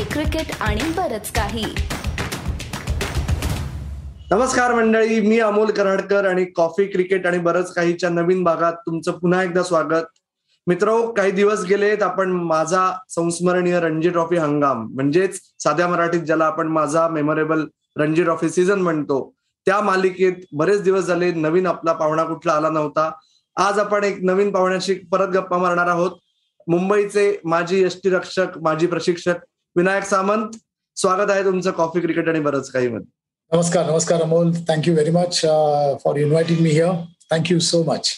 Coffee cricket आणि बरच काही. नमस्कार मंडळी मी अमोल कराडकर आणि कॉफी क्रिकेट आणि बरंच काहीच्या नवीन भागात तुमचं पुन्हा एकदा स्वागत. मित्र काही दिवस गेलेत आपण माझा संस्मरणीय रणजी ट्रॉफी हंगाम म्हणजेच साध्या मराठीत ज्याला आपण माझा मेमोरेबल रणजी ट्रॉफी सीझन म्हणतो त्या मालिकेत बरेच दिवस झाले नवीन आपला पाहुणा कुठला आला नव्हता. आज आपण एक नवीन पाहुण्याशी परत गप्पा मारणार आहोत. मुंबईचे माजी यष्टीरक्षक माजी प्रशिक्षक विनायक सामंत स्वागत आहे तुमचं कॉफी क्रिकेट आणि बरंच काही मध्ये. नमस्कार नमस्कार Amol. Thank you very much for inviting me here thank you so much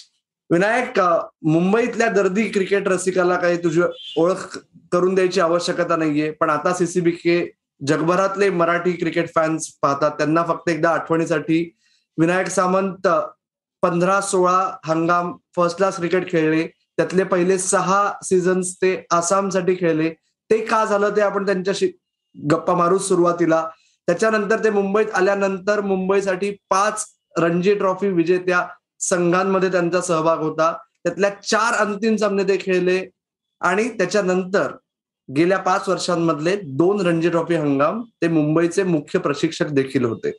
Vinayak मुंबईतल्या दर्दी क्रिकेट रसिकाला काही तुझी ओळख करून द्यायची आवश्यकता नाहीये पण आता सीसीबीके जगभरातले मराठी क्रिकेट फॅन्स पाहतात. त्यांना फक्त एकदा आठवणीसाठी विनायक सामंत पंधरा सोळा हंगाम फर्स्ट क्लास क्रिकेट खेळले. त्यातले पहिले सहा सीझन्स ते आसामसाठी खेळले. ते का झालं ते आपण त्यांच्याशी गप्पा मारू सुरुवातीला. त्याच्यानंतर ते मुंबईत आल्यानंतर मुंबईसाठी पाच रणजी ट्रॉफी विजेत्या संघांमध्ये त्यांचा सहभाग होता. त्यातल्या चार अंतिम सामने ते खेळले. आणि त्याच्यानंतर गेल्या पाच वर्षांमधले दोन रणजी ट्रॉफी हंगाम ते मुंबईचे मुख्य प्रशिक्षक देखील होते.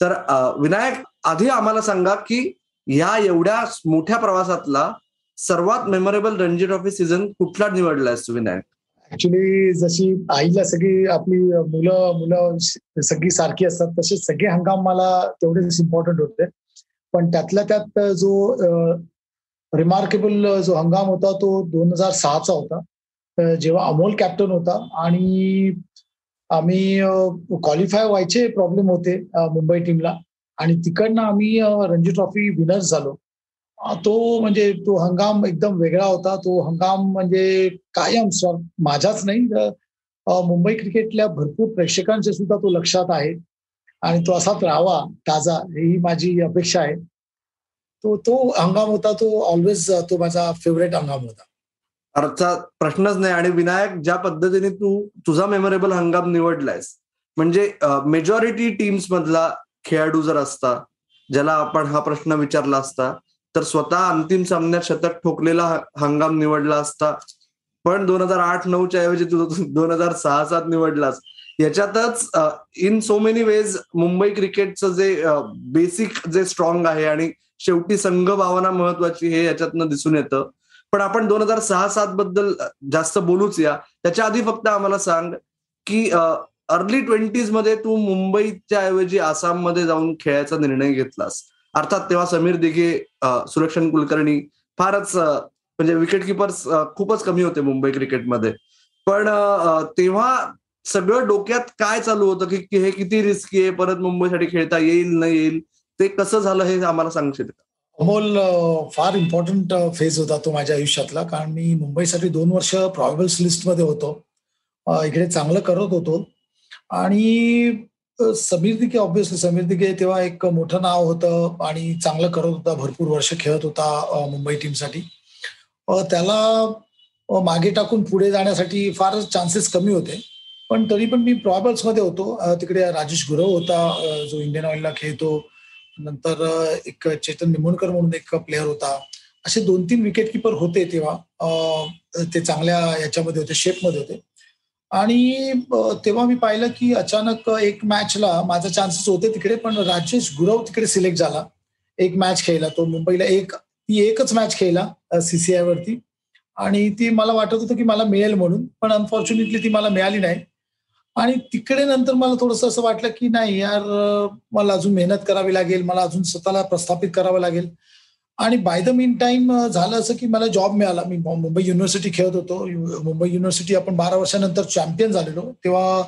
तर विनायक आधी आम्हाला सांगा की या एवढ्या मोठ्या प्रवासातला सर्वात मेमोरेबल रणजी ट्रॉफी सीझन कुठला निवडलायस विनायक? ऍक्च्युली जशी आईला सगळी आपली मुलं मुलं सगळी सारखी असतात तसे सगळे हंगाम मला तेवढेच इम्पॉर्टंट होते. पण त्यातल्या त्यात जो रिमार्केबल जो हंगाम होता तो दोन हजार सहाचा होता. जेव्हा अमोल कॅप्टन होता आणि आम्ही क्वालिफाय व्हायचे प्रॉब्लेम होते मुंबई टीमला आणि तिकडनं आम्ही रणजी ट्रॉफी विनर्स झालो. तो म्हणजे तो हंगाम एकदम वेगळा होता. तो हंगाम म्हणजे कायम माझाच नाही मुंबई क्रिकेटल्या भरपूर प्रेक्षकांचे सुद्धा तो लक्षात आहे. आणि तो असाच राहावा ताजा ही माझी अपेक्षा आहे. तो तो हंगाम होता तो ऑलवेज तो माझा फेवरेट हंगाम होता. अर्थात प्रश्नच नाही. आणि विनायक ज्या पद्धतीने तू तुझा मेमोरेबल हंगाम निवडलायस म्हणजे मेजॉरिटी टीम्स मधला खेळाडू जर असता ज्याला आपण हा प्रश्न विचारला असता तर स्वतः अंतिम सामन्यात शतक ठोकलेला हंगाम निवडला असता. पण दोन हजार आठ नऊच्या ऐवजी तू दोन हजार सहा सात निवडलास. याच्यातच in so many ways Mumbai क्रिकेटचं जे बेसिक जे स्ट्रॉंग आहे आणि शेवटी संघ भावना महत्वाची हे याच्यातनं दिसून येतं. पण आपण दोन हजार सहा सात बद्दल जास्त बोलूच या. त्याच्या आधी फक्त आम्हाला सांग की अर्ली ट्वेंटीजमध्ये तू मुंबईच्या ऐवजी आसाममध्ये जाऊन खेळायचा निर्णय घेतलास. अर्थात तेव्हा समीर दिघे सुरक्षण कुलकर्णी फारच म्हणजे विकेट किपर्स खूपच कमी होते मुंबई क्रिकेटमध्ये पण तेव्हा सगळं डोक्यात काय चालू होतं की हे किती रिस्की आहे परत मुंबईसाठी खेळता येईल न येईल ते कसं झालं हे आम्हाला सांगशील अमोल फार इम्पॉर्टंट फेज होता तो माझ्या आयुष्यातला. कारण मी मुंबईसाठी दोन वर्ष प्रॉबेबल्स लिस्टमध्ये होतो. इकडे चांगलं करत होतो. आणि समीर दिके ऑब्विसली समीर दिके तेव्हा एक मोठं नाव होतं आणि चांगलं करत होता भरपूर वर्ष खेळत होता मुंबई टीमसाठी त्याला मागे टाकून पुढे जाण्यासाठी फार चान्सेस कमी होते. पण तरी पण मी मध्ये होतो. तिकडे राजेश गुरव होता जो इंडियन ऑइलला खेळतो. नंतर एक चेतन निमोणकर म्हणून एक प्लेअर होता. असे दोन तीन विकेट किपर होते तेव्हा. ते चांगल्या याच्यामध्ये होते शेपमध्ये होते. आणि तेव्हा मी पाहिलं की अचानक एक मॅचला माझा चान्सेस होते तिकडे पण राजेश गुरव तिकडे सिलेक्ट झाला. एक मॅच खेळला तो मुंबईला. एक ती एकच मॅच खेळला सीसीआय वरती. आणि ती मला वाटत होतं की मला मिळेल म्हणून पण अनफॉर्च्युनेटली ती मला मिळाली नाही. आणि तिकडे नंतर मला थोडंसं असं वाटलं की नाही यार मला अजून मेहनत करावी लागेल मला अजून स्वतःला प्रस्थापित करावं लागेल. आणि बाय द मीन टाइम झालं असं की मला जॉब मिळाला. मी मुंबई युनिव्हर्सिटी खेळत होतो. मुंबई युनिव्हर्सिटी आपण बारा वर्षानंतर चॅम्पियन झालेलो. तेव्हा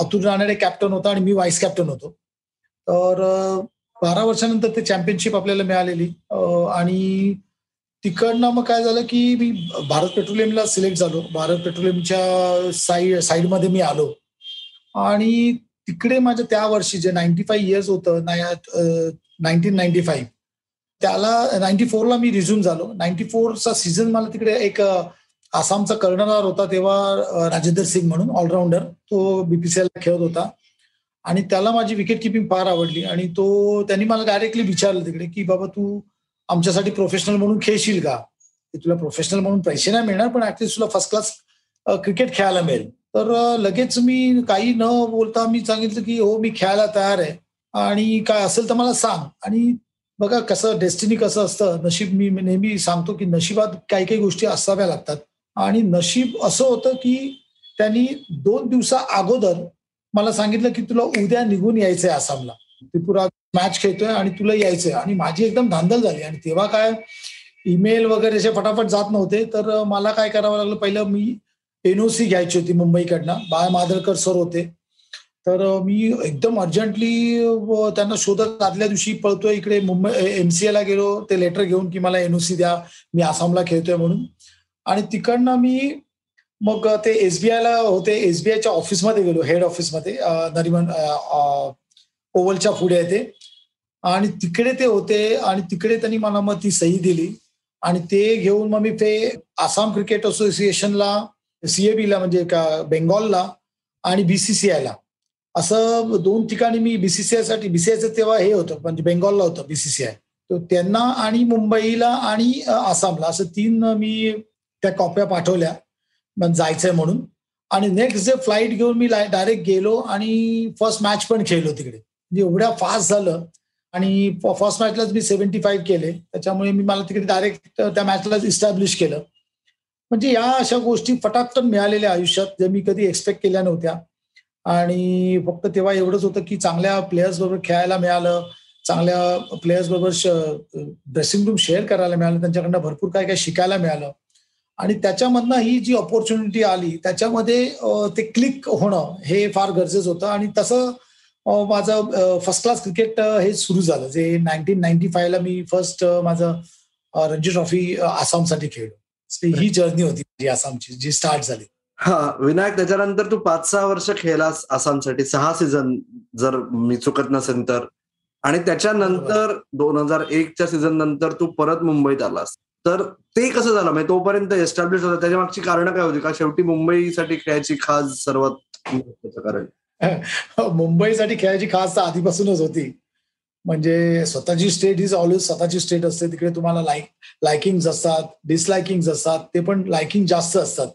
अतुल रानडे कॅप्टन होता आणि मी व्हाईस कॅप्टन होतो. तर बारा वर्षानंतर ते चॅम्पियनशिप आपल्याला मिळालेली. आणि तिकडनं मग काय झालं की मी भारत पेट्रोलियमला सिलेक्ट झालो. भारत पेट्रोलियमच्या साईड साईडमध्ये मी आलो. आणि तिकडे माझ्या त्या वर्षी जे नाईन्टी फाईव्ह इयर्स होतं नाईन्टीन नाईन्टी फाईव्ह त्याला नाईन्टी फोरला मी रिझ्यूम झालो. नाईन्टी फोरचा सीझन मला तिकडे एक आसामचा कर्णधार होता तेव्हा राजेंद्र सिंग म्हणून ऑलराऊंडर तो बीपीसीएल खेळत होता. आणि त्याला माझी विकेट किपिंग फार आवडली. आणि तो त्यांनी मला डायरेक्टली विचारलं तिकडे की बाबा तू आमच्यासाठी प्रोफेशनल म्हणून खेळशील का? तुला प्रोफेशनल म्हणून पैसे नाही मिळणार पण ऍटलीस्ट तुला फर्स्ट क्लास क्रिकेट खेळायला मिळेल. तर लगेच मी काही न बोलता मी सांगितलं की हो मी खेळायला तयार आहे. आणि काय असेल तर मला सांग. आणि बघा कसं डेस्टिनी कसं असतं नशीब मी नेहमी सांगतो की नशिबात काही काही गोष्टी असाव्या लागतात. आणि नशीब असं होतं की त्यांनी दोन दिवसा अगोदर मला सांगितलं की तुला उद्या निघून यायचंय आसामला. त्रिपुरा मॅच खेळतोय आणि तुला यायचंय. आणि माझी एकदम धांदल झाली. आणि तेव्हा काय ईमेल वगैरे असे फटाफट जात नव्हते. तर मला काय करावं लागलं? पहिलं मी एनओसी घ्यायची होती मुंबईकडनं. बाळ मादळकर सर होते. तर मी एकदम अर्जंटली त्यांना शोधत आदल्या दिवशी पळतोय इकडे मुंबई एमसीए ला गेलो. ते लेटर घेऊन की मला एनओसी द्या. मी आसामला खेळतोय म्हणून. आणि तिकडनं मी मग ते एसबीआयला होते. एसबीआयच्या ऑफिसमध्ये गेलो हेड ऑफिसमध्ये नरिमन ओव्हलच्या पुढे ते. आणि तिकडे ते होते आणि तिकडे त्यांनी मला मग ती सही दिली. आणि ते घेऊन मग मी ते आसाम क्रिकेट असोसिएशनला सीएबीला म्हणजे का बेंगॉलला आणि बीसीसीआयला असं दोन ठिकाणी मी बीसीसीआयसाठी बीसीआयचं तेव्हा हे होतं म्हणजे बेंगॉलला होतं बीसीसीआय तर त्यांना आणि मुंबईला आणि आसामला असं तीन मी त्या कॉप्या पाठवल्या जायचंय म्हणून. आणि नेक्स्ट डे फ्लाईट घेऊन मी डायरेक्ट गेलो आणि फर्स्ट मॅच पण खेळलो तिकडे. म्हणजे एवढ्या फास्ट झालं. आणि फर्स्ट मॅचलाच मी सेव्हन्टी फाईव्ह केले. त्याच्यामुळे मी मला तिकडे डायरेक्ट त्या मॅचलाच इस्टॅब्लिश केलं. म्हणजे या अशा गोष्टी फटाफट मिळालेल्या आयुष्यात ज्या मी कधी एक्सपेक्ट केल्या नव्हत्या. आणि फक्त तेव्हा एवढंच होतं की चांगल्या प्लेयर्स बरोबर खेळायला मिळालं चांगल्या प्लेयर्स बरोबर ड्रेसिंग रूम शेअर करायला मिळालं त्यांच्याकडनं भरपूर काय काय शिकायला मिळालं. आणि त्याच्यामधनं ही जी ऑपॉर्च्युनिटी आली त्याच्यामध्ये ते क्लिक होणं हे फार गरजेचं होतं. आणि तसं माझं फर्स्ट क्लास क्रिकेट हे सुरू झालं जे नाईन्टीन नाईन्टी फायला मी फर्स्ट माझं रणजी ट्रॉफी आसामसाठी खेळलो. ही जर्नी होती आसामची जी स्टार्ट झाली. हा विनायक त्याच्यानंतर तू पाच सहा वर्ष खेळलास आसामसाठी. सहा सीझन जर मी चुकत नसेल तर. आणि त्याच्यानंतर दोन हजार एकच्या सीझन नंतर तू परत मुंबईत आलास. तर ते कसं झालं? म्हणजे तोपर्यंत एस्टॅब्लिश होतं. त्याच्या मागची कारण काय होती? का शेवटी मुंबईसाठी खेळायची खास सर्वात कारण? मुंबईसाठी खेळायची खास आधीपासूनच होती. म्हणजे स्वतःची स्टेट इज ऑलवेज स्वतःची स्टेट असते. तिकडे तुम्हाला लाईक लायकिंग असतात डिसलायकिंग असतात. ते पण लायकिंग जास्त असतात.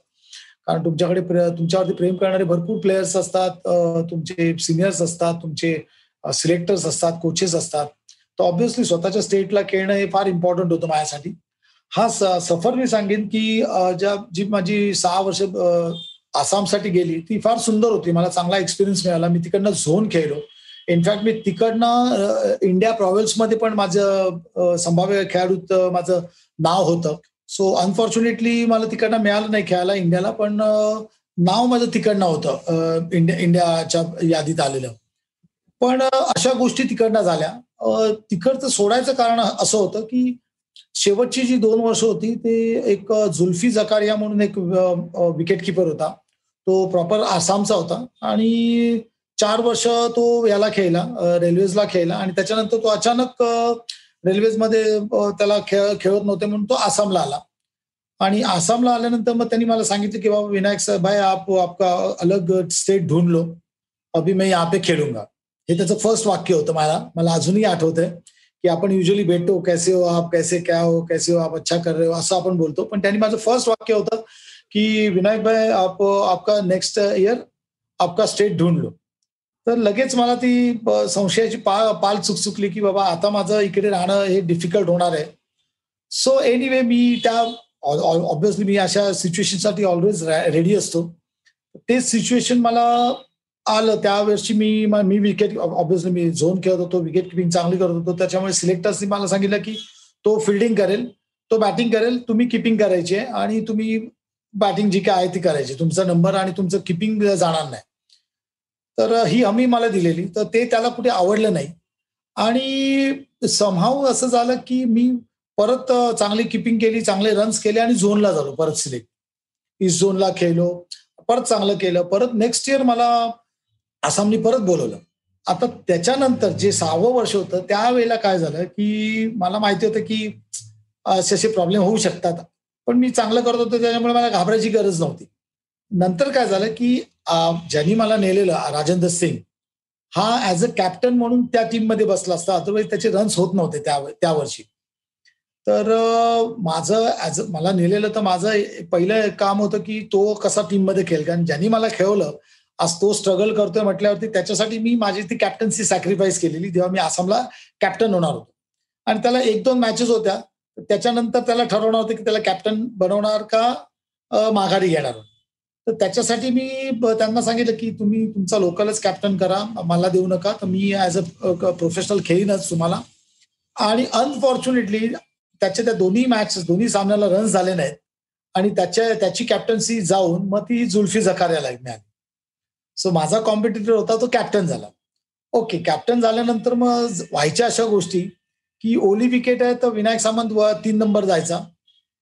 कारण तुमच्याकडे तुमच्यावरती प्रेम करणारे भरपूर प्लेयर्स असतात तुमचे सिनियर्स असतात तुमचे सिलेक्टर्स असतात कोचेस असतात. तर ऑब्व्हियसली स्वतःच्या स्टेटला खेळणं हे फार इम्पॉर्टंट होतं माझ्यासाठी. हा सफर मी सांगेन की ज्या जी माझी सहा वर्ष आसामसाठी गेली ती फार सुंदर होती. मला चांगला एक्सपिरियन्स मिळाला. मी तिकडनं झोन खेळलो. इनफॅक्ट मी तिकडनं इंडिया प्रॉव्हिन्समध्ये पण माझं संभाव्य खेळाडूत माझं नाव होतं. सो अनफॉर्च्युनेटली मला तिकडनं मिळालं नाही खेळायला इंडियाला पण नाव माझं तिकडनं होतं इंडिया इंडियाच्या यादीत आलेलं. पण अशा गोष्टी तिकडनं झाल्या. तिकडचं सोडायचं कारण असं होतं की शेवटची जी दोन वर्ष होती ते एक जुल्फी जकारिया म्हणून एक विकेट किपर होता. तो प्रॉपर आसामचा होता आणि चार वर्ष तो याला खेळला रेल्वेजला खेळला आणि त्याच्यानंतर तो अचानक रेल्वेजमध्ये त्याला खेळ खेळत नव्हते म्हणून तो आसामला आला. आणि आसामला आल्यानंतर मग त्यांनी मला सांगितलं की बाबा विनायक सर भाई आप आपका अलग स्टेट ढूंढ लो अभी मैं यहाँ पे खेळूंगा हे त्याचं फर्स्ट वाक्य होतं मला. मला अजूनही आठवत आहे की आपण युजली भेटतो कैसे हो आप? कैसे क्या हो? कैसे हो आप? अच्छा कर रहे हो? असं आपण बोलतो. पण त्यांनी माझं फर्स्ट वाक्य होतं की विनायक भाई आप आपका नेक्स्ट इयर आपका स्टेट ढूंढ लो तर लगेच मला ती संशयाची पा पाल चुकचुकली की बाबा आता माझं इकडे राहणं हे डिफिकल्ट होणार आहे. सो एनिवे मी त्या ऑब्विसली मी अशा सिच्युएशनसाठी ऑलवेज रेडी असतो. ते सिच्युएशन मला आलं. त्यावेळेसची मी मी विकेट ऑब्विसली मी झोन खेळत होतो विकेट किपिंग चांगली करत होतो. त्याच्यामुळे सिलेक्टर्सनी मला सांगितलं की तो फिल्डिंग करेल तो बॅटिंग करेल तुम्ही किपिंग करायची आहे आणि तुम्ही बॅटिंग जी काय आहे ती करायची तुमचा नंबर आणि तुमचं किपिंग जाणार नाही. तर ही हमी मला दिलेली. तर ते त्याला कुठे आवडलं नाही. आणि समहाव असं झालं की मी परत चांगली किपिंग केली चांगले रन्स केले आणि झोनला झालो परत सिलेक्ट ईस्ट झोनला खेळलो परत चांगलं केलं परत नेक्स्ट इयर मला आसामनी परत बोलवलं. आता त्याच्यानंतर जे सहावं वर्ष होतं त्यावेळेला काय झालं की मला माहिती होतं की असे असे प्रॉब्लेम होऊ शकतात. पण मी चांगलं करत होतो त्याच्यामुळे मला घाबरायची गरज नव्हती. नंतर काय झालं की ज्यांनी मला नेलेलं राजेंद्र सिंग हा ऍज अ कॅप्टन म्हणून त्या टीममध्ये बसला असता. अदरवाईज त्याचे रन्स होत नव्हते त्या वर्षी. तर माझं ऍज मला नेलेलं तर माझं पहिलं काम होतं की तो कसा टीममध्ये खेळ कारण ज्यांनी मला खेळवलं आज तो स्ट्रगल करतोय म्हटल्यावरती त्याच्यासाठी मी माझी ती कॅप्टन्सी सॅक्रिफाईस केलेली. जेव्हा मी आसामला कॅप्टन होणार होतो. आणि त्याला एक दोन मॅचेस होत्या. त्याच्यानंतर त्याला ठरवणार होतं की त्याला कॅप्टन बनवणार का माघारी घेणार तर त्याच्यासाठी मी त्यांना सांगितलं की तुम्ही तुमचा लोकलच कॅप्टन करा मला देऊ नका. तर मी ऍज अ प्रोफेशनल खेळीनच तुम्हाला. आणि अनफॉर्च्युनेटली त्याच्या त्या दोन्ही मॅच दोन्ही सामन्याला रन्स झाले नाहीत. आणि त्याच्या त्याची कॅप्टन्सी जाऊन मग ती जुल्फी जकार्याला मिळाली. सो माझा कॉम्पिटिटर होता तो कॅप्टन झाला. ओके कॅप्टन झाल्यानंतर मग व्हायच्या अशा गोष्टी की ओली विकेट आहे तर विनायक सामंत तीन नंबर जायचा.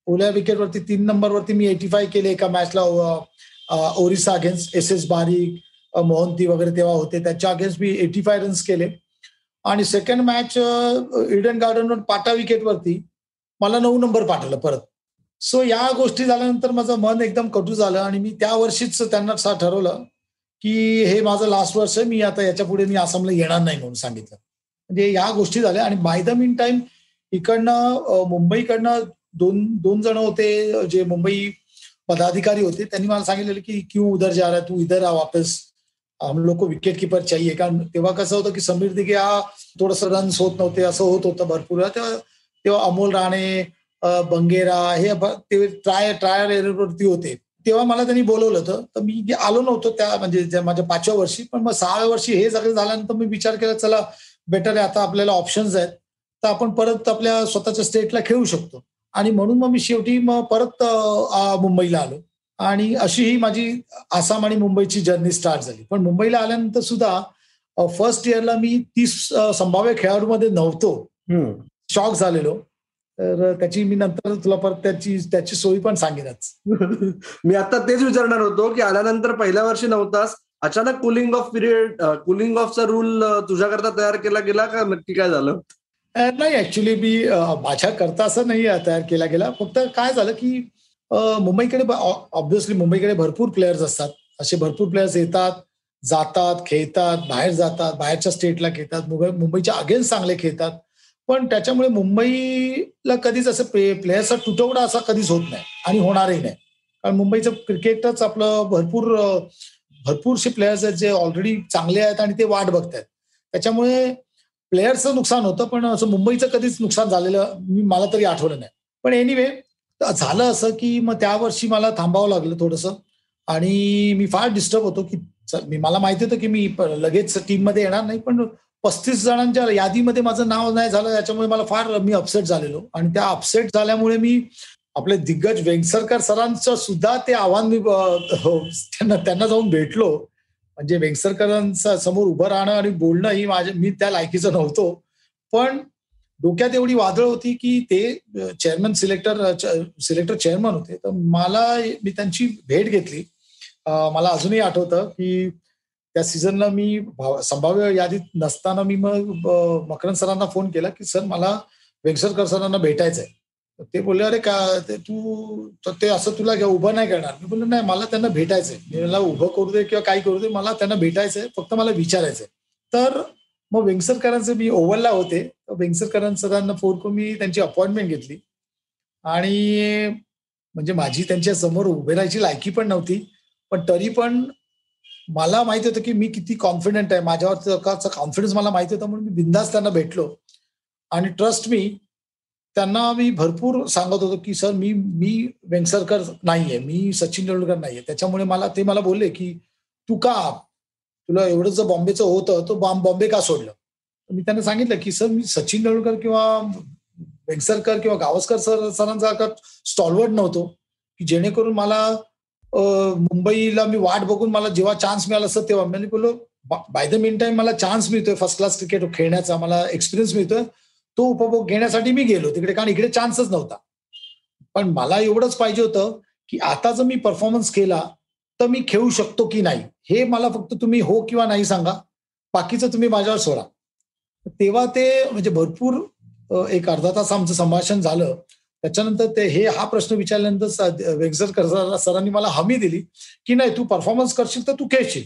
ओल्या विकेटवरती तीन नंबरवरती मी एटी फाय केले एका मॅचला Orissa against S S Barik Mohanty वगैरे तेव्हा होते. त्याच्या अगेन्स्ट मी एटी फाय रन्स केले. आणि सेकंड मॅच इडन गार्डनवर पाटा विकेटवरती मला नऊ नंबर पाठवलं परत. सो या गोष्टी झाल्यानंतर माझं मन एकदम कटू झालं आणि मी त्या वर्षीच त्यांना ठरवलं की हे माझं लास्ट वर्ष आहे मी आता याच्यापुढे मी आसामला येणार नाही म्हणून सांगितलं. म्हणजे या गोष्टी झाल्या आणि बाय द मीन टाइम इकडनं मुंबईकडनं दोन दोन जण होते जे मुंबई पदाधिकारी होते. त्यांनी मला सांगितलेलं की क्यू उधर जा रहा तू इधर आ वापस. हम लोग को विकेट कीपर चाहिए. कारण तेव्हा कसं होतं की समीर दिघे हा थोडस रन्स होत नव्हते असं होत होतं भरपूर तेव्हा तेव्हा अमोल राणे बंगेरा हे ते ट्राय ट्रायल एरवरती होते. तेव्हा मला त्यांनी बोलवलं होतं. तर मी आलो नव्हतो त्या म्हणजे माझ्या पाचव्या वर्षी पण मग सहाव्या वर्षी हे सगळं झाल्यानंतर मी विचार केला चला बेटर आहे आता आपल्याला ऑप्शन्स आहेत. तर आपण परत आपल्या स्वतःच्या स्टेटला खेळू शकतो. आणि म्हणून मग मी शेवटी मग परत मुंबईला आलो. आणि अशी ही माझी आसाम आणि मुंबईची जर्नी स्टार्ट झाली. पण मुंबईला आल्यानंतर सुद्धा फर्स्ट इयरला मी तीस संभाव्य खेळाडूमध्ये नव्हतो. शॉक झालेलो. तर त्याची मी नंतर तुला परत त्याची त्याची सोयी पण सांगेनच. मी आता तेच विचारणार होतो की आल्यानंतर पहिल्या वर्षी नव्हतास अचानक कुलिंग ऑफ पिरियड कुलिंग ऑफचा रूल तुझ्याकरता तयार केला गेला का? नक्की काय झालं? नाही ऍक्च्युली मी माझ्या करता असं नाही तयार केला गेला. फक्त काय झालं की मुंबईकडे ऑब्व्हियसली मुंबईकडे भरपूर प्लेयर्स असतात. असे भरपूर प्लेयर्स येतात जातात खेळतात बाहेर जातात बाहेरच्या स्टेटला खेळतात मुंबईच्या अगेन्स्ट चांगले खेळतात. पण त्याच्यामुळे मुंबईला कधीच असं प्लेयर्सचा तुटवडा असा कधीच होत नाही आणि होणारही नाही. कारण मुंबईचं क्रिकेटच आपलं भरपूर भरपूरसे प्लेयर्स आहेत जे ऑलरेडी चांगले आहेत आणि ते वाट बघतायत. त्याच्यामुळे प्लेयर्सचं नुकसान होतं पण असं मुंबईचं कधीच नुकसान झालेलं मी मला तरी आठवलं नाही. पण एनिवे झालं असं की मग त्या वर्षी मला थांबावं लागलं थोडंसं. आणि मी फार डिस्टर्ब होतो की मी मला माहिती होतं की मी लगेच टीममध्ये येणार नाही पण पस्तीस जणांच्या यादीमध्ये माझं नाव नाही झालं याच्यामुळे मला फार मी अपसेट झालेलो. आणि त्या अपसेट झाल्यामुळे मी आपले दिग्गज वेंगसरकर सरांचं सुद्धा ते आव्हान मी हो, त्यांना त्यांना जाऊन भेटलो. म्हणजे वेंगसरकरांचा समोर उभं राहणं आणि बोलणं ही माझ्या मी त्या लायकीचं नव्हतो. पण डोक्यात एवढी वादळ होती की ते चेअरमन सिलेक्टर सिलेक्टर चेअरमन होते. तर मला मी त्यांची भेट घेतली. मला अजूनही आठवतं की त्या सीझनला मी संभाव्य यादीत नसताना मी मग मकरन सरांना फोन केला की सर मला वेंगसरकर सरांना भेटायचंय. ते बोलले अरे का ते तू ते असं तुला उभं नाही करणार. मी बोललो नाही मला त्यांना भेटायचंय. मी मला उभं करू दे किंवा काय करू दे मला त्यांना भेटायचंय फक्त मला विचारायचंय. तर मग वेंगसरकरांचे मी ओव्हरला होते. वेंगसरकरां सरांना फोन करून मी त्यांची अपॉइंटमेंट घेतली. आणि म्हणजे माझी त्यांच्यासमोर उभे राहायची लायकी पण नव्हती. पण तरी पण मला माहिती होतं की मी किती कॉन्फिडंट आहे. माझ्यावर कॉन्फिडन्स मला माहिती होता म्हणून मी बिंदास त्यांना भेटलो. आणि ट्रस्ट मी त्यांना मी भरपूर सांगत होतो की सर मी मी वेंगसरकर नाहीये मी सचिन तेंडुलकर नाहीये. त्याच्यामुळे मला ते मला बोलले की तू का तुला एवढं जर बॉम्बेचं होतं तर बॉम्बे का सोडलं? मी त्यांना सांगितलं की सर मी सचिन तेंडुलकर किंवा वेंगसरकर किंवा गावस्कर सर सरांचा स्टॉलवर्ड नव्हतो की जेणेकरून मला मुंबईला मी वाट बघून मला जेव्हा चान्स मिळाला असं तेव्हा. मी बोललो बाय द मेन टाइम मला चान्स मिळतोय फर्स्ट क्लास क्रिकेट खेळण्याचा मला एक्सपिरियन्स मिळतोय. तो उपभोग घेण्यासाठी मी गेलो तिकडे कारण इकडे चान्सच नव्हता. पण मला एवढंच पाहिजे होतं की आता जर मी परफॉर्मन्स केला तर मी खेळू शकतो की नाही? हे मला फक्त तुम्ही हो किंवा नाही सांगा. बाकीचं तुम्ही माझ्यावर सोडा. तेव्हा ते म्हणजे भरपूर एक अर्धा तास आमचं संभाषण झालं. त्याच्यानंतर ते हे हा प्रश्न विचारल्यानंतर वेगसर सरांनी मला हमी दिली की नाही तू परफॉर्मन्स करशील तर तू खेळशील.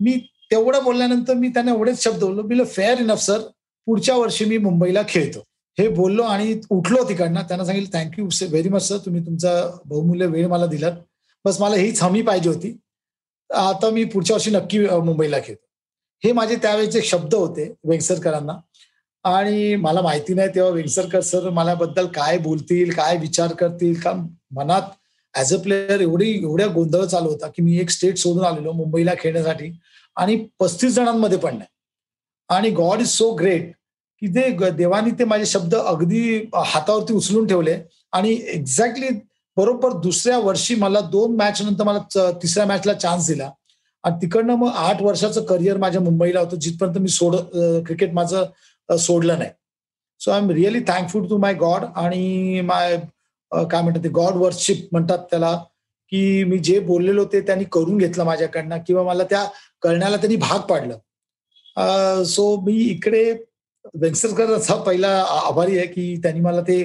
मी तेवढं बोलल्यानंतर मी त्यांना एवढेच शब्द बोललो बिल फेअर इनफ सर पुढच्या वर्षी मी मुंबईला खेळतो. हे बोललो आणि उठलो तिकडनं. त्यांना सांगितलं थँक्यू व्हेरी मच सर तुम्ही तुमचा बहुमूल्य वेळ मला दिलात. बस मला हीच हमी पाहिजे होती. आता मी पुढच्या वर्षी नक्की मुंबईला खेळतो. हे माझे त्यावेळेचे शब्द होते वेंगसरकरांना. आणि मला माहिती नाही तेव्हा वेंगसरकर सर मलाबद्दल काय बोलतील काय विचार करतील का मनात ऍज अ प्लेअर एवढी एवढ्या गोंधळ चालू होता की मी एक स्टेट सोडून आलेलो मुंबईला खेळण्यासाठी. आणि पस्तीस जणांमध्ये पण नाही. आणि गॉड इज सो ग्रेट की ते देवानी ते माझे शब्द अगदी हातावरती उचलून ठेवले. आणि एक्झॅक्टली बरोबर दुसऱ्या वर्षी मला दोन मॅच नंतर मला तिसऱ्या मॅचला चान्स दिला. आणि तिकडनं मग आठ वर्षाचं करिअर माझ्या मुंबईला होतं जिथपर्यंत मी सोड क्रिकेट माझं सोडलं नाही. So I am really thankful to my God आणि माय काय म्हणतात ते गॉड वर्शिप म्हणतात त्याला की मी जे बोललेलो ते त्यांनी करून घेतलं माझ्याकडनं किंवा मला त्या करण्याला त्यांनी भाग पाडलं. सो मी इकडे वेंगसरकरांचा पहिला आभारी आहे की त्यांनी मला ते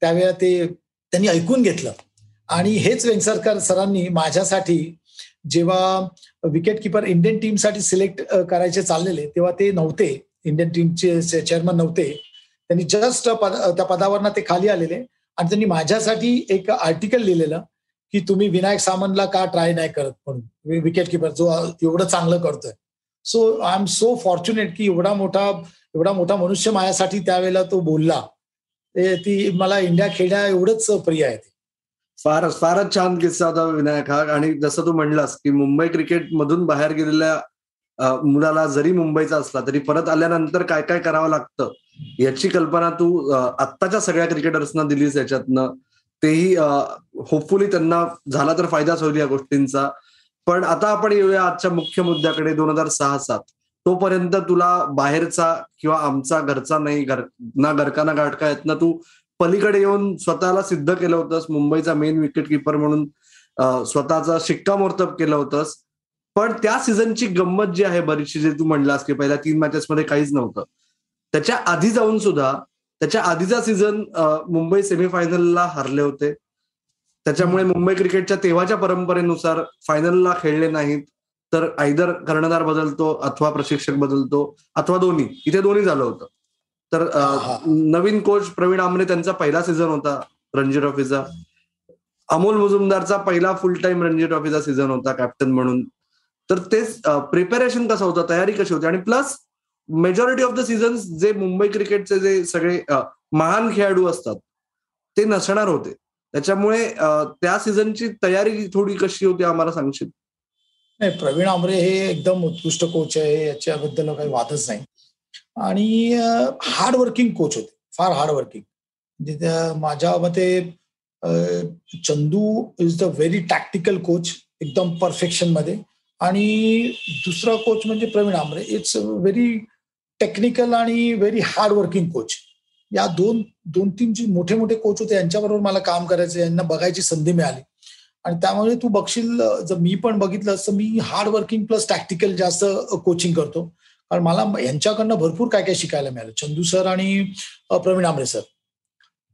त्यावेळेला ते त्यांनी ऐकून घेतलं. आणि हेच वेंगसरकर सरांनी माझ्यासाठी जेव्हा विकेट किपर इंडियन टीमसाठी सिलेक्ट करायचे चाललेले तेव्हा ते नव्हते. इंडियन टीमचे चेअरमन नव्हते. त्यांनी जस्ट त्या पदावरनं ते खाली आलेले. आणि त्यांनी माझ्यासाठी एक आर्टिकल लिहिलेलं की तुम्ही विनायक सामंतला का ट्राय नाही करत म्हणून. विकेट किपर जो एवढं चांगलं करतोय. So I am so fortunate की एवढा मोठा एवढा मोठा मनुष्य माझ्यासाठी त्यावेळेला तो बोलला. ती मला इंडिया खेळण्या एवढंच प्रिय आहे फारच फारच छान किस्सा होता विनायक हा. आणि जसं तू म्हणलास की मुंबई क्रिकेट मधून बाहेर गेलेल्या मुलाला जरी मुंबईचा असला तरी परत आल्यानंतर काय काय करावं लागतं? याची कल्पना तू आत्ताच्या सगळ्या क्रिकेटर्सना दिलीस याच्यातनं. तेही होपफुली त्यांना झाला तर फायदाच होईल या गोष्टींचा. पण आता आपण येऊया आजच्या मुख्य मुद्द्याकडे दोन हजार सहा सात. तोपर्यंत तुला बाहेरचा किंवा आमचा घरचा नाही घर ना घरका ना गाठका येत ना तू पलीकडे येऊन स्वतःला सिद्ध केलं होतंस. मुंबईचा मेन विकेट किपर म्हणून स्वतःचा शिक्कामोर्तब केलं होतंस. पण त्या सीझनची गंमत जी आहे बरीचशी जे तू म्हणलास की पहिल्या तीन मॅचेसमध्ये काहीच नव्हतं. त्याच्या आधी जाऊन सुद्धा त्याच्या आधीचा सीझन मुंबई सेमीफायनलला हरले होते. त्याच्यामुळे मुंबई क्रिकेटच्या तेव्हाच्या परंपरेनुसार फायनलला खेळले नाहीत. तर आयदर कर्णधार बदलतो अथवा प्रशिक्षक बदलतो अथवा दोन्ही इथे दोन्ही झालं होतं. तर नवीन कोच प्रवीण आमरे त्यांचा पहिला सीझन होता रणजी ट्रॉफीचा अमोल मुजुमदारचा पहिला फुल टाइम रणजी ट्रॉफीचा सीझन होता कॅप्टन म्हणून. तर तेच प्रिपेरेशन कसं होतं तयारी कशी होती? आणि plus majority of the season जे मुंबई क्रिकेटचे जे सगळे महान खेळाडू असतात ते नसणार होते. त्याच्यामुळे त्या सीझनची तयारी थोडी कशी होती आम्हाला सांगशील? नाही प्रवीण आमरे हे एकदम उत्कृष्ट कोच आहे याच्याबद्दल काही वादच नाही. आणि हार्ड वर्किंग कोच होते फार हार्ड वर्किंग म्हणजे माझ्या मते Chandu is the very tactical coach एकदम परफेक्शनमध्ये. आणि दुसरा कोच म्हणजे Praveen Amre. It's very technical आणि व्हेरी हार्ड वर्किंग कोच या दोन दोन तीन जे मोठे मोठे कोच होते यांच्याबरोबर मला काम करायचं यांना बघायची संधी मिळाली. आणि त्यामुळे तू बघशील जर मी पण बघितलं तर मी हार्ड वर्किंग प्लस टॅक्टिकल जास्त कोचिंग करतो. कारण मला यांच्याकडनं भरपूर काय काय शिकायला मिळालं. चंदू सर आणि Pravin Amre sir.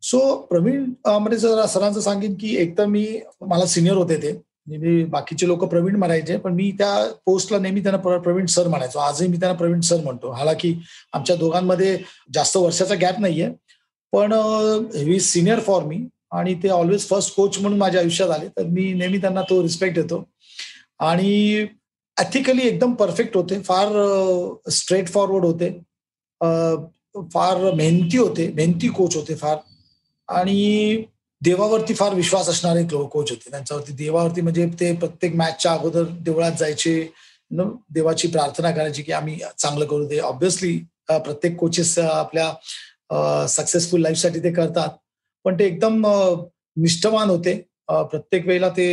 So Pravin Amre sir सरांचं सांगेन की एक तर मी मला सिनियर होते ते. मी बाकीचे लोक प्रवीण म्हणायचे पण मी त्या पोस्टला नेहमी त्यांना प्रवीण सर म्हणायचो. आजही मी त्यांना प्रवीण सर म्हणतो. हालाकी आमच्या दोघांमध्ये जास्त वर्षाचा गॅप नाहीये. पण ही सिनियर फॉर मी आणि ते ऑलवेज फर्स्ट कोच म्हणून माझ्या आयुष्यात आले. तर मी नेहमी त्यांना तो रिस्पेक्ट देतो. आणि एथिकली एकदम परफेक्ट होते. फार स्ट्रेट फॉरवर्ड होते. फार मेहनती होते. मेहनती कोच होते फार. आणि देवावरती फार विश्वास असणारे कोच होते. त्यांच्यावरती देवावरती म्हणजे ते प्रत्येक मॅचच्या अगोदर देवळात जायचे. देवाची प्रार्थना करायची की आम्ही चांगलं करू दे. ऑब्विसली प्रत्येक कोचेस आपल्या सक्सेसफुल लाईफसाठी ते करतात. पण ते एकदम निष्ठवान होते. प्रत्येक वेळेला ते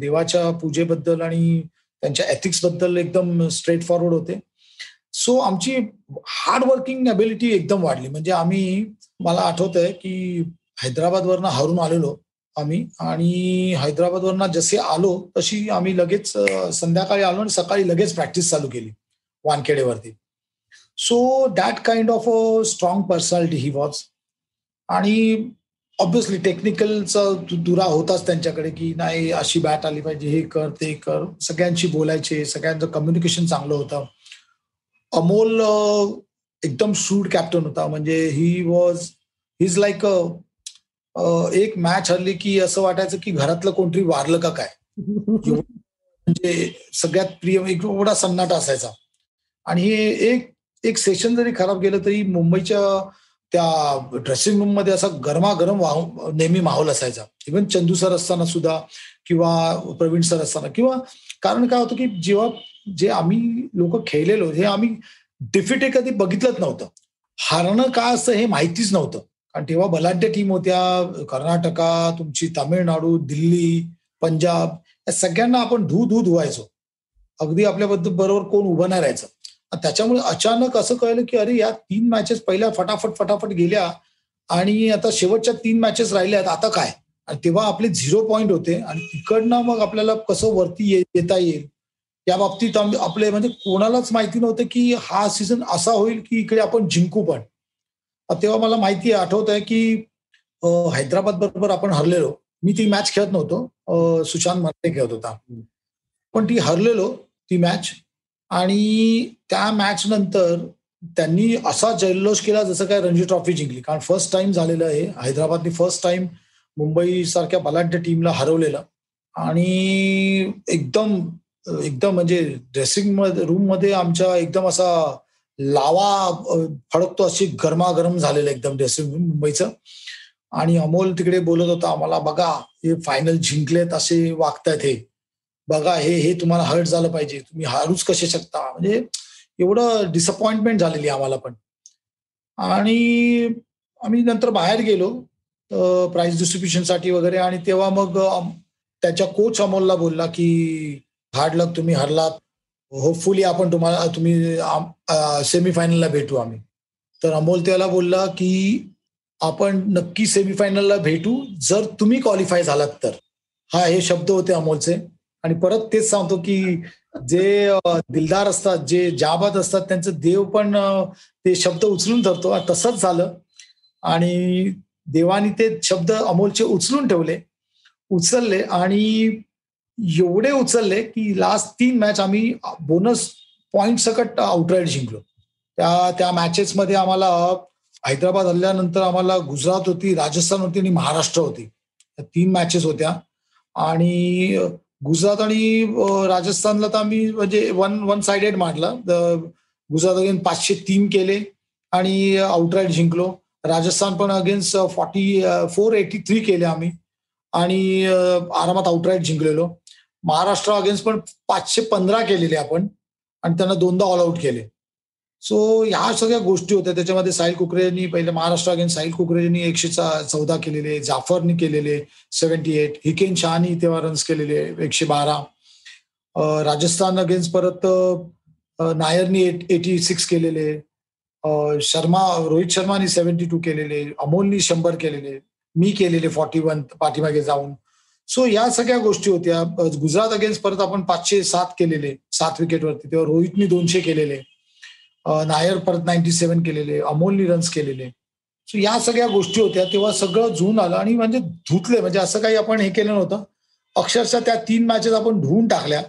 देवाच्या पूजेबद्दल आणि त्यांच्या एथिक्सबद्दल एकदम स्ट्रेट फॉरवर्ड होते. सो आमची हार्ड वर्किंग अबिलिटी एकदम वाढली. म्हणजे आम्ही मला आठवत आहे की हैदराबादवरनं हरून आलेलो आम्ही आणि हैदराबादवरनं जसे आलो तशी आम्ही लगेच संध्याकाळी आलो आणि सकाळी लगेच प्रॅक्टिस चालू केली वानखेडेवरती. So that kind of a strong personality he was आणि ऑब्विसली टेक्निकलचा दुरा होताच त्यांच्याकडे की नाही अशी बॅट आली पाहिजे हे कर ते कर. सगळ्यांशी बोलायचे सगळ्यांचं कम्युनिकेशन चांगलं होतं. अमोल एकदम शूड कॅप्टन होता. म्हणजे ही वॉज हिज लाईक एक मॅच हरली की असं वाटायचं की घरातलं कोणतरी वारलं का काय? म्हणजे सगळ्यात प्रिय एवढा सन्नाटा असायचा. आणि हे एक एक सेशन जरी खराब गेलं तरी मुंबईच्या त्या ड्रेसिंग रूममध्ये असा गरमागरम वाहू नेहमी माहोल असायचा. इव्हन चंदू सर असताना सुद्धा किंवा प्रवीण सर असताना किंवा कारण काय होतं की जेव्हा जे आम्ही लोक खेळलेलो हे आम्ही डिफिट हे कधी बघितलंच नव्हतं. हारणं काय असतं हे माहितीच नव्हतं. कारण तेव्हा बलाढ्य टीम होत्या कर्नाटका तुमची तामिळनाडू दिल्ली पंजाब या सगळ्यांना आपण धू धू धुवायचो. अगदी आपल्याबद्दल बरोबर कोण उभं नाही राहायचं. त्याच्यामुळे अचानक असं कळलं की अरे या तीन मॅचेस पहिल्या फटाफट फटाफट गेल्या आणि आता शेवटच्या तीन मॅचेस राहिल्यात आता काय? आणि तेव्हा आपले झिरो पॉईंट होते आणि तिकडनं मग आपल्याला कसं वरती येता येईल? या बाबतीत आपले म्हणजे कोणालाच माहिती नव्हतं की हा सीझन असा होईल की इकडे आपण जिंकू पण. तेव्हा मला माहिती आठवत आहे की हैदराबाद बरोबर आपण हरलेलो. मी ती मॅच खेळत नव्हतो. सुशांत मर्ते खेळत होता. पण ती हरलेलो ती मॅच आणि त्या मॅच नंतर त्यांनी असा जल्लोष केला जसं काय रणजी ट्रॉफी जिंकली. कारण फर्स्ट टाइम झालेलं आहे. हैदराबादने फर्स्ट टाइम मुंबई सारख्या बलाढ्य टीमला हरवलेलं. आणि एकदम एकदम म्हणजे ड्रेसिंग रूममध्ये आमच्या एकदम असा लावा फडकतो अशी गरमागरम झालेलं एकदम ड्रेसिंग रूम मुंबईचं. आणि अमोल तिकडे बोलत होता आम्हाला बघा हे फायनल जिंकलेत असे वागतायत हे. बघा हे हे तुम्हाला हर्ट झालं पाहिजे. तुम्ही हारूच कसे शकता? म्हणजे एवढं डिसअपॉइंटमेंट झालेली आम्हाला पण. आणि आम्ही नंतर बाहेर गेलो प्राइस डिस्ट्रीब्युशनसाठी वगैरे. आणि तेव्हा मग त्याच्या कोच अमोलला बोलला की हार्ड लक तुम्ही हरलात. होपफुली आपण तुम्हाला तुम्ही सेमीफायनलला भेटू आम्ही. तर अमोल त्याला बोलला की आपण नक्की सेमीफायनलला भेटू. जर तुम्ही क्वालिफाय झालात तर. हा हे शब्द होते अमोलचे. आणि परत तेच सांगतो की जे दिलदार असतात जे जाबाद असतात त्यांचं देव पण ते शब्द उचलून धरतो. तसंच झालं. आणि देवाने ते शब्द अमोलचे उचलून ठेवले. उचलले आणि एवढे उचलले की लास्ट तीन मॅच आम्ही बोनस पॉईंट सकट आउटराईड जिंकलो. त्या त्या मॅचेसमध्ये आम्हाला हैदराबाद हल्ल्यानंतर आम्हाला गुजरात होती राजस्थान होती आणि महाराष्ट्र होती. तीन मॅचेस होत्या. आणि गुजरात आणि राजस्थानला तर आम्ही म्हणजे वन वन साइडेड मारला. गुजरात अगेन पाचशे तीन केले आणि आउटराईट जिंकलो. राजस्थान पण against forty four eighty three केले आम्ही आणि आरामात आउटराईट जिंकलेलो. महाराष्ट्र अगेन्स्ट पण पाचशे पंधरा केलेले आपण आणि त्यांना दोनदा ऑल आउट केले. सो ह्या सगळ्या गोष्टी होत्या. त्याच्यामध्ये साहिल कुकरेनी पहिले महाराष्ट्र अगेन साहिल कुकरेनी एकशे चौदा केलेले जाफरनी केलेले सेव्हन्टी एट हिकेन शहानी तेव्हा रन्स केलेले एकशे बारा राजस्थान अगेन्स्ट परत नायरनी एट एटी सिक्स केलेले शर्मा रोहित शर्मानी सेव्हन्टी टू केलेले अमोलनी शंभर केलेले. मी केलेले फॉर्टी वन पाठीमागे जाऊन. सो या सगळ्या गोष्टी होत्या. गुजरात अगेन्स्ट परत आपण पाचशे सात केलेले सात विकेटवरती तेव्हा रोहितनी दोनशे केलेले. नायर परत नाईन्टी सेव्हन केलेले अमोलनी रन्स केलेले. सो या सगळ्या गोष्टी होत्या तेव्हा सगळं झून आलं आणि म्हणजे धुतले म्हणजे असं काही आपण हे केलं नव्हतं. अक्षरशः त्या तीन मॅचेस आपण धुवून टाकल्या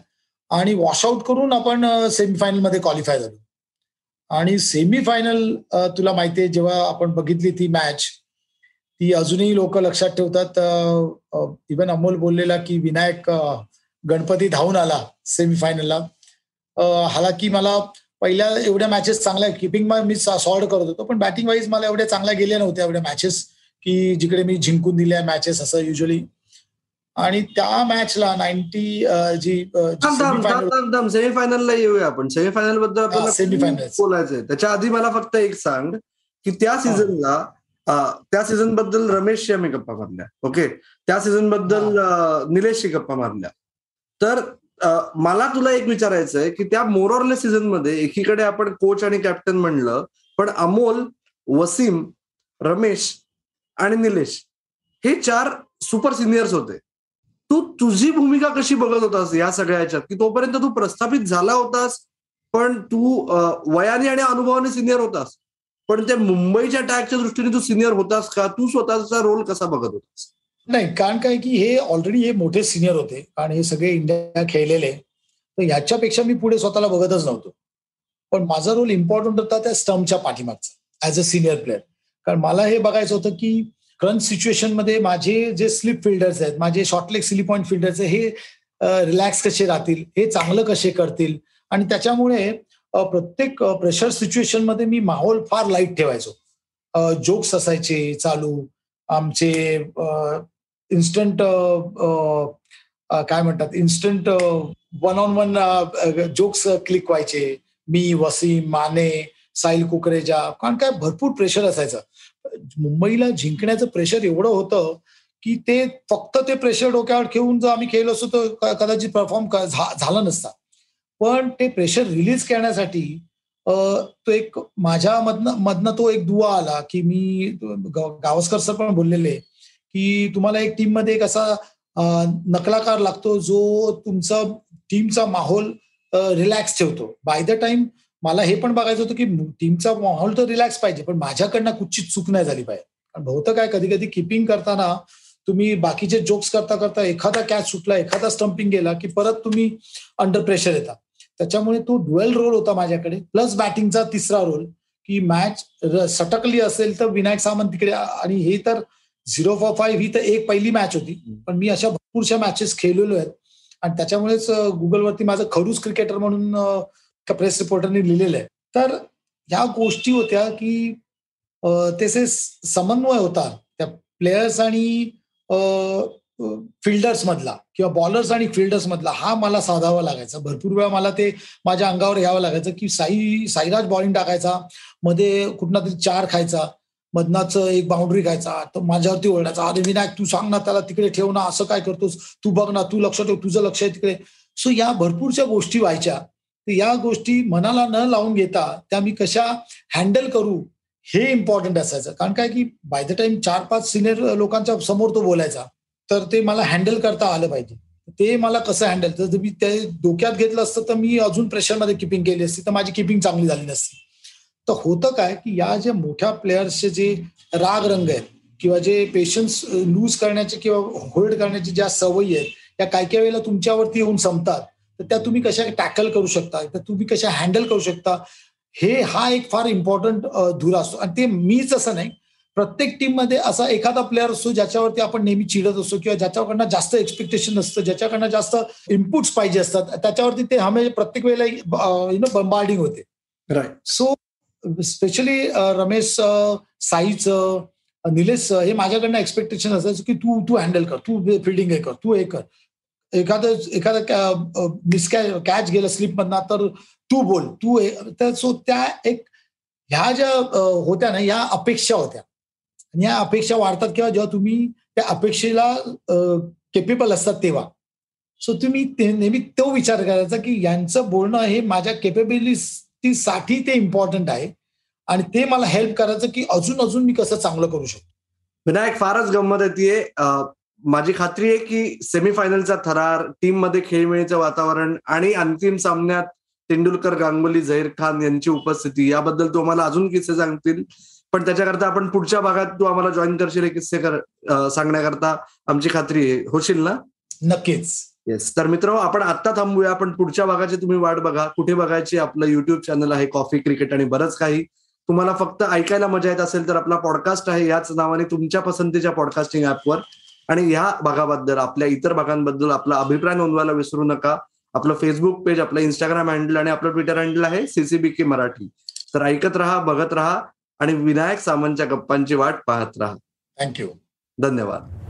आणि वॉशआउट करून आपण सेमीफायनलमध्ये क्वालिफाय झालो. आणि सेमीफायनल तुला माहिती आहे जेव्हा आपण बघितली ती मॅच ती अजूनही लोक लक्षात ठेवतात इवन अमोल बोललेला की विनायक गणपती धावून आला सेमीफायनलला हालाकी मला पहिल्या एवढ्या मॅचेस चांगल्या किपिंग मी सॉर्ट करत होतो. पण बॅटिंग वाईज मला एवढ्या चांगल्या गेल्या नव्हत्या एवढ्या मॅचेस की जिकडे मी जिंकून दिल्या मॅचेस असं युजली आणि त्या मॅचला नाईन्टी जी सेमीफायनलला येऊया आपण. सेमीफायनलबद्दल आपल्याला सेमीफायनल बोलायचंय. त्याच्या आधी मला फक्त एक सांग की त्या सीझनला त्या सीझनबद्दल रमेशशी आम्ही गप्पा मारल्या. ओके? त्या सीझनबद्दल निलेशशी गप्पा मारल्या. तर मला तुला एक विचारायचं आहे की त्या मोरॉरले सीझनमध्ये एकीकडे आपण कोच आणि कॅप्टन म्हणलं पण अमोल वसीम रमेश आणि निलेश हे चार सुपर सिनियर्स होते. तू तुझी भूमिका कशी बघत होतास या सगळ्या की तोपर्यंत तू प्रस्थापित झाला होतास पण तू वयाने आणि अनुभवाने सिनियर होतास. पण त्या मुंबईच्या टॅगच्या दृष्टीने तू सिनियर होतास का? तू स्वतःचा रोल कसा बघत होतास? नाही कारण काय की हे ऑलरेडी हे मोठे सिनियर होते आणि हे सगळे इंडिया खेळलेले. तर ह्याच्यापेक्षा मी पुढे स्वतःला बघतच नव्हतो. पण माझा रोल इम्पॉर्टंट होता त्या स्टम्पच्या पाठीमागचा ऍज अ सिनियर प्लेअर कारण मला हे बघायचं होतं की करंट सिच्युएशनमध्ये माझे जे स्लिप फिल्डर्स आहेत माझे शॉर्टलेग स्लिप पॉईंट फिल्डर्स आहेत हे रिलॅक्स कसे राहतील हे चांगलं कसे करतील? आणि त्याच्यामुळे प्रत्येक प्रेशर सिच्युएशनमध्ये मी माहोल फार लाइट ठेवायचो. जोक्स असायचे चालू आमचे इन्स्टंट uh, uh, uh, काय म्हणतात? Instant one on one jokes click व्हायचे. मी वसीम माने साहिल कुकरेजा कारण काय? भरपूर प्रेशर असायचं. मुंबईला जिंकण्याचं प्रेशर एवढं होतं की ते फक्त ते प्रेशर डोक्यावर ठेवून जर आम्ही खेळलो असतो तर कदाचित परफॉर्म झाला नसता. पण ते प्रेशर रिलीज करण्यासाठी तो एक माझ्या मधनं मधनं तो एक दुवा आला की मी गावस्कर सर पण बोललेले की तुम्हाला एक टीममध्ये एक असा नकलाकार लागतो जो तुमचा टीमचा माहोल रिलॅक्स ठेवतो. बाय द टाइम मला हे पण बघायचं होतं की टीमचा माहोल तर रिलॅक्स पाहिजे पण माझ्याकडनं कुठची चूक नाही झाली पाहिजे कारण बहुतेक काय कधी कधी किपिंग करताना तुम्ही बाकीचे जोक्स करता करता एखादा कॅच सुटला एखादा स्टम्पिंग गेला की परत तुम्ही अंडर प्रेशर येता. त्याच्यामुळे तो डुएल रोल होता माझ्याकडे प्लस बॅटिंगचा तिसरा रोल की मॅच सटकली असेल तर विनायक सामंत तिकडे आणि हे तर झिरो फॉर फाईव्ह ही तर एक पहिली मॅच होती. पण मी अशा भरपूरशा मॅचेस खेळलेलो आहेत. आणि त्याच्यामुळेच गुगलवरती माझं खडूस क्रिकेटर म्हणून प्रेस रिपोर्टरने लिहिलेलं आहे. तर ह्या गोष्टी होत्या की त्याचे समन्वय होता त्या प्लेयर्स आणि फिल्डर्स मधला किंवा बॉलर्स आणि फिल्डर्स मधला. हा मला साधावा लागायचा. भरपूर वेळा मला ते माझ्या अंगावर घ्यावं लागायचं की साई साईराज बॉलिंग टाकायचा. मध्ये कुठला तरी चार खायचा. मधनाचं एक बाउंड्री घ्यायचा तर माझ्यावरती ओरडायचा अरे विनायक तू सांग ना त्याला तिकडे ठेव ना असं काय करतोस? तू बघ ना तू लक्ष ठेव तुझं लक्ष आहे तिकडे. सो या भरपूरच्या गोष्टी व्हायच्या. या गोष्टी मनाला न लावून घेता त्या मी कशा हँडल करू हे इम्पॉर्टंट असायचं. कारण काय की बाय द टाइम चार पाच सिनियर लोकांच्या समोर तो बोलायचा तर ते मला हँडल करता आलं पाहिजे. ते मला कसं हँडल जर मी ते डोक्यात घेतलं असतं तर मी अजून प्रेशरमध्ये किपिंग केली असती तर माझी किपिंग चांगली झाली नसती. तर होतं काय की या ज्या मोठ्या प्लेयर्सचे जे राग रंग आहेत किंवा जे पेशन्स लूज करण्याचे किंवा होल्ड करण्याचे ज्या सवयी आहेत त्या काय काय वेळेला तुमच्यावरती येऊन संपतात. तर त्या तुम्ही कशा टॅकल करू शकता? तर तुम्ही कशा हँडल करू शकता? हे हा एक फार इम्पॉर्टंट धुरा असतो. आणि ते मीच असं नाही. प्रत्येक टीममध्ये असा एखादा प्लेअर असतो ज्याच्यावरती आपण नेहमी चिडत असतो किंवा ज्याच्याकडनं जास्त एक्सपेक्टेशन असतं ज्याच्याकडनं जास्त इनपुट्स पाहिजे असतात त्याच्यावरती ते हमे प्रत्येक वेळेला यु नो बंबार्डिंग होते. राईट सो स्पेशली रमेश साईचं निलेश हे माझ्याकडनं एक्सपेक्टेशन असायचं की तू तू हँडल कर तू फिल्डिंग हे कर तू हे कर. एखादं एखादं मिस कॅच गेलं स्लिप मधना तर तू बोल तू तर सो त्या एक ह्या ज्या होत्या ना या अपेक्षा होत्या. आणि या अपेक्षा वाढतात किंवा जेव्हा तुम्ही त्या अपेक्षेला केपेबल असतात तेव्हा. सो तुम्ही नेहमी तो विचार करायचा की यांचं बोलणं हे माझ्या केपेबिलिटी ते इम्पॉर्टंट आहे. आणि ते मला हेल्प करायचं की अजून अजून मी कसं चांगलं करू शकतो. विनायक फारच गंमत येते माझी खात्री आहे की सेमीफायनलचा थरार टीममध्ये खेळमेळीचं वातावरण आणि अंतिम सामन्यात तेंडुलकर गांगुली झहीर खान यांची उपस्थिती याबद्दल तू आम्हाला अजून किस्से सांगतील. पण त्याच्याकरता आपण पुढच्या भागात तू आम्हाला जॉईन करशील किस्से कर सांगण्याकरता आमची खात्री आहे होशील ना? नक्कीच. येस तर मित्र आपण आत्ता थांबूया. आपण पुढच्या भागाची तुम्ही वाट बघा. कुठे बघायची आपलं युट्यूब चॅनल आहे कॉफी क्रिकेट आणि बरंच काही. तुम्हाला फक्त ऐकायला मजा येत असेल तर आपला पॉडकास्ट आहे. याच नावाने तुमच्या पसंतीच्या पॉडकास्टिंग ऍपवर आणि ह्या भागाबद्दल आपल्या इतर भागांबद्दल आपला अभिप्राय नोंदवायला विसरू नका. आपलं फेसबुक पेज आपलं इंस्टाग्राम हँडल आणि आपलं ट्विटर हँडल आहे सीसीबी के मराठी. तर ऐकत राहा बघत राहा आणि विनायक सामंतच्या गप्पांची वाट पाहत राहा. थँक्यू धन्यवाद.